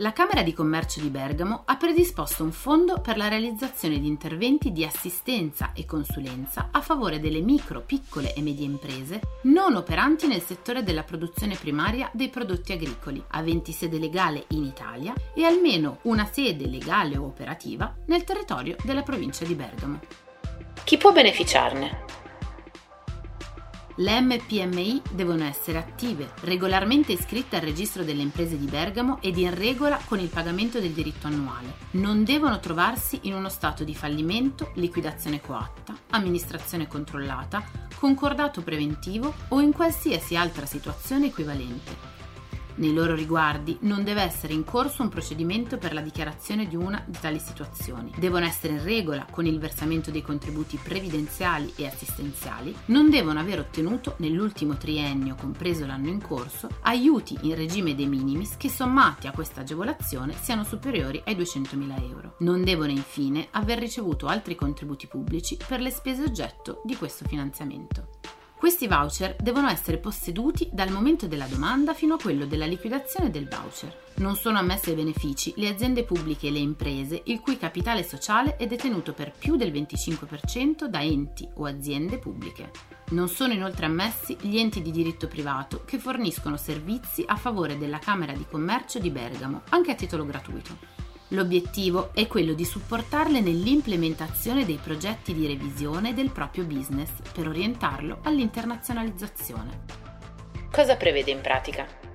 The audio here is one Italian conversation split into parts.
La Camera di Commercio di Bergamo ha predisposto un fondo per la realizzazione di interventi di assistenza e consulenza a favore delle micro, piccole e medie imprese non operanti nel settore della produzione primaria dei prodotti agricoli, aventi sede legale in Italia e almeno una sede legale o operativa nel territorio della provincia di Bergamo. Chi può beneficiarne? Le MPMI devono essere attive, regolarmente iscritte al registro delle imprese di Bergamo ed in regola con il pagamento del diritto annuale. Non devono trovarsi in uno stato di fallimento, liquidazione coatta, amministrazione controllata, concordato preventivo o in qualsiasi altra situazione equivalente nei loro riguardi non deve essere in corso un procedimento per la dichiarazione di una di tali situazioni. Devono essere in regola con il versamento dei contributi previdenziali e assistenziali, non devono aver ottenuto nell'ultimo triennio, compreso l'anno in corso, aiuti in regime de minimis che sommati a questa agevolazione siano superiori ai 200.000 euro. Non devono infine aver ricevuto altri contributi pubblici per le spese oggetto di questo finanziamento. Questi voucher devono essere posseduti dal momento della domanda fino a quello della liquidazione del voucher. Non sono ammesse ai benefici le aziende pubbliche e le imprese il cui capitale sociale è detenuto per più del 25% da enti o aziende pubbliche. Non sono inoltre ammessi gli enti di diritto privato che forniscono servizi a favore della Camera di Commercio di Bergamo, anche a titolo gratuito. L'obiettivo è quello di supportarle nell'implementazione dei progetti di revisione del proprio business per orientarlo all'internazionalizzazione. Cosa prevede in pratica?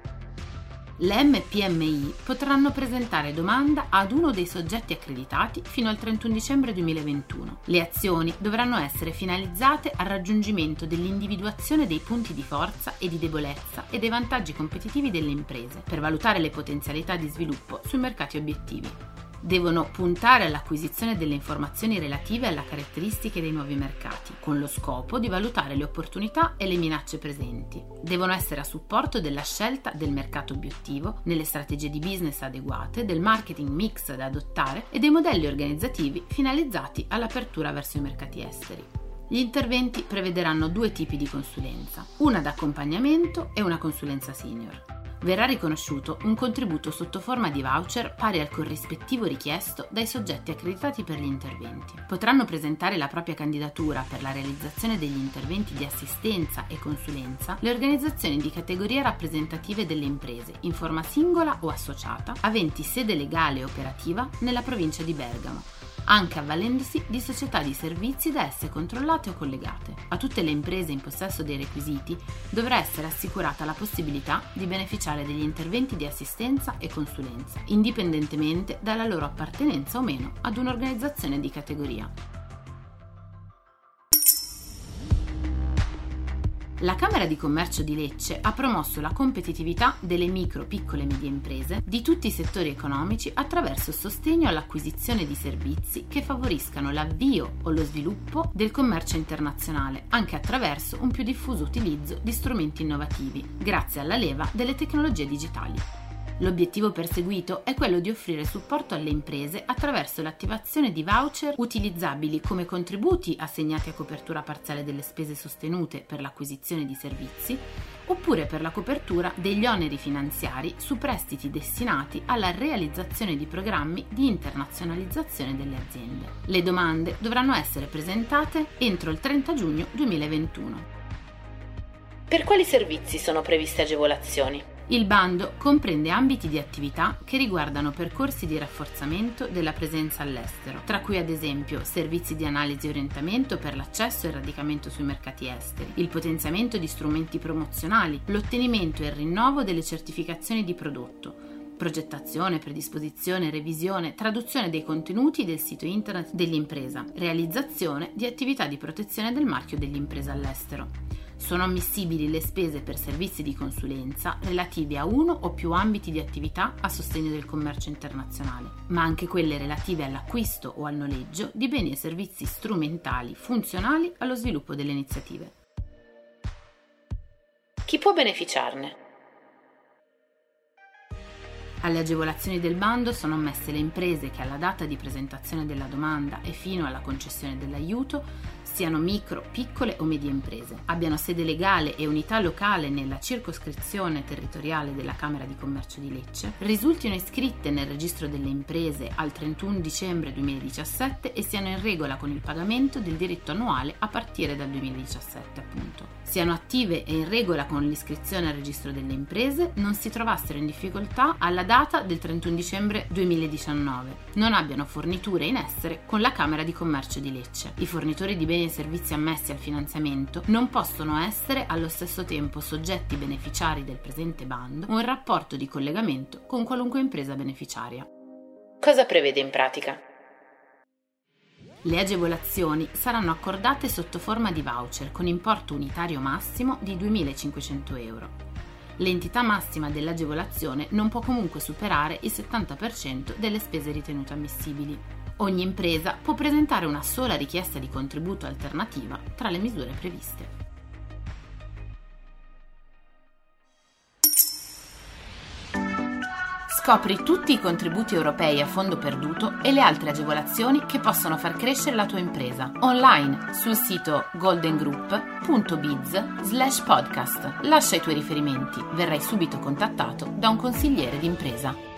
Le MPMI potranno presentare domanda ad uno dei soggetti accreditati fino al 31 dicembre 2021. Le azioni dovranno essere finalizzate al raggiungimento dell'individuazione dei punti di forza e di debolezza e dei vantaggi competitivi delle imprese per valutare le potenzialità di sviluppo sui mercati obiettivi devono puntare all'acquisizione delle informazioni relative alle caratteristiche dei nuovi mercati, con lo scopo di valutare le opportunità e le minacce presenti. Devono essere a supporto della scelta del mercato obiettivo, nelle strategie di business adeguate, del marketing mix da adottare e dei modelli organizzativi finalizzati all'apertura verso i mercati esteri. Gli interventi prevederanno due tipi di consulenza, una d'accompagnamento e una consulenza senior verrà riconosciuto un contributo sotto forma di voucher pari al corrispettivo richiesto dai soggetti accreditati per gli interventi. Potranno presentare la propria candidatura per la realizzazione degli interventi di assistenza e consulenza le organizzazioni di categoria rappresentative delle imprese, in forma singola o associata, aventi sede legale e operativa nella provincia di Bergamo, anche avvalendosi di società di servizi da esse controllate o collegate. A tutte le imprese in possesso dei requisiti dovrà essere assicurata la possibilità di beneficiare degli interventi di assistenza e consulenza, indipendentemente dalla loro appartenenza o meno ad un'organizzazione di categoria. La Camera di Commercio di Lecce ha promosso la competitività delle micro, piccole e medie imprese di tutti i settori economici attraverso il sostegno all'acquisizione di servizi che favoriscano l'avvio o lo sviluppo del commercio internazionale, anche attraverso un più diffuso utilizzo di strumenti innovativi, grazie alla leva delle tecnologie digitali. L'obiettivo perseguito è quello di offrire supporto alle imprese attraverso l'attivazione di voucher utilizzabili come contributi assegnati a copertura parziale delle spese sostenute per l'acquisizione di servizi oppure per la copertura degli oneri finanziari su prestiti destinati alla realizzazione di programmi di internazionalizzazione delle aziende. Le domande dovranno essere presentate entro il 30 giugno 2021. Per quali servizi sono previste agevolazioni? Il bando comprende ambiti di attività che riguardano percorsi di rafforzamento della presenza all'estero, tra cui ad esempio servizi di analisi e orientamento per l'accesso e il radicamento sui mercati esteri, il potenziamento di strumenti promozionali, l'ottenimento e il rinnovo delle certificazioni di prodotto, progettazione, predisposizione, revisione, traduzione dei contenuti del sito internet dell'impresa, realizzazione di attività di protezione del marchio dell'impresa all'estero. Sono ammissibili le spese per servizi di consulenza relativi a uno o più ambiti di attività a sostegno del commercio internazionale, ma anche quelle relative all'acquisto o al noleggio di beni e servizi strumentali funzionali allo sviluppo delle iniziative. Chi può beneficiarne? Alle agevolazioni del bando sono ammesse le imprese che alla data di presentazione della domanda e fino alla concessione dell'aiuto siano micro, piccole o medie imprese, abbiano sede legale e unità locale nella circoscrizione territoriale della Camera di Commercio di Lecce, risultino iscritte nel registro delle imprese al 31 dicembre 2017 e siano in regola con il pagamento del diritto annuale a partire dal 2017 appunto. Siano attive e in regola con l'iscrizione al registro delle imprese, non si trovassero in difficoltà alla data del 31 dicembre 2019, non abbiano forniture in essere con la Camera di Commercio di Lecce. I fornitori di beni e servizi ammessi al finanziamento non possono essere allo stesso tempo soggetti beneficiari del presente bando o in rapporto di collegamento con qualunque impresa beneficiaria. Cosa prevede in pratica? Le agevolazioni saranno accordate sotto forma di voucher con importo unitario massimo di 2.500 euro. L'entità massima dell'agevolazione non può comunque superare il 70% delle spese ritenute ammissibili. Ogni impresa può presentare una sola richiesta di contributo alternativa tra le misure previste. Scopri tutti i contributi europei a fondo perduto e le altre agevolazioni che possono far crescere la tua impresa online sul sito goldengroup.biz podcast. Lascia i tuoi riferimenti, verrai subito contattato da un consigliere d'impresa.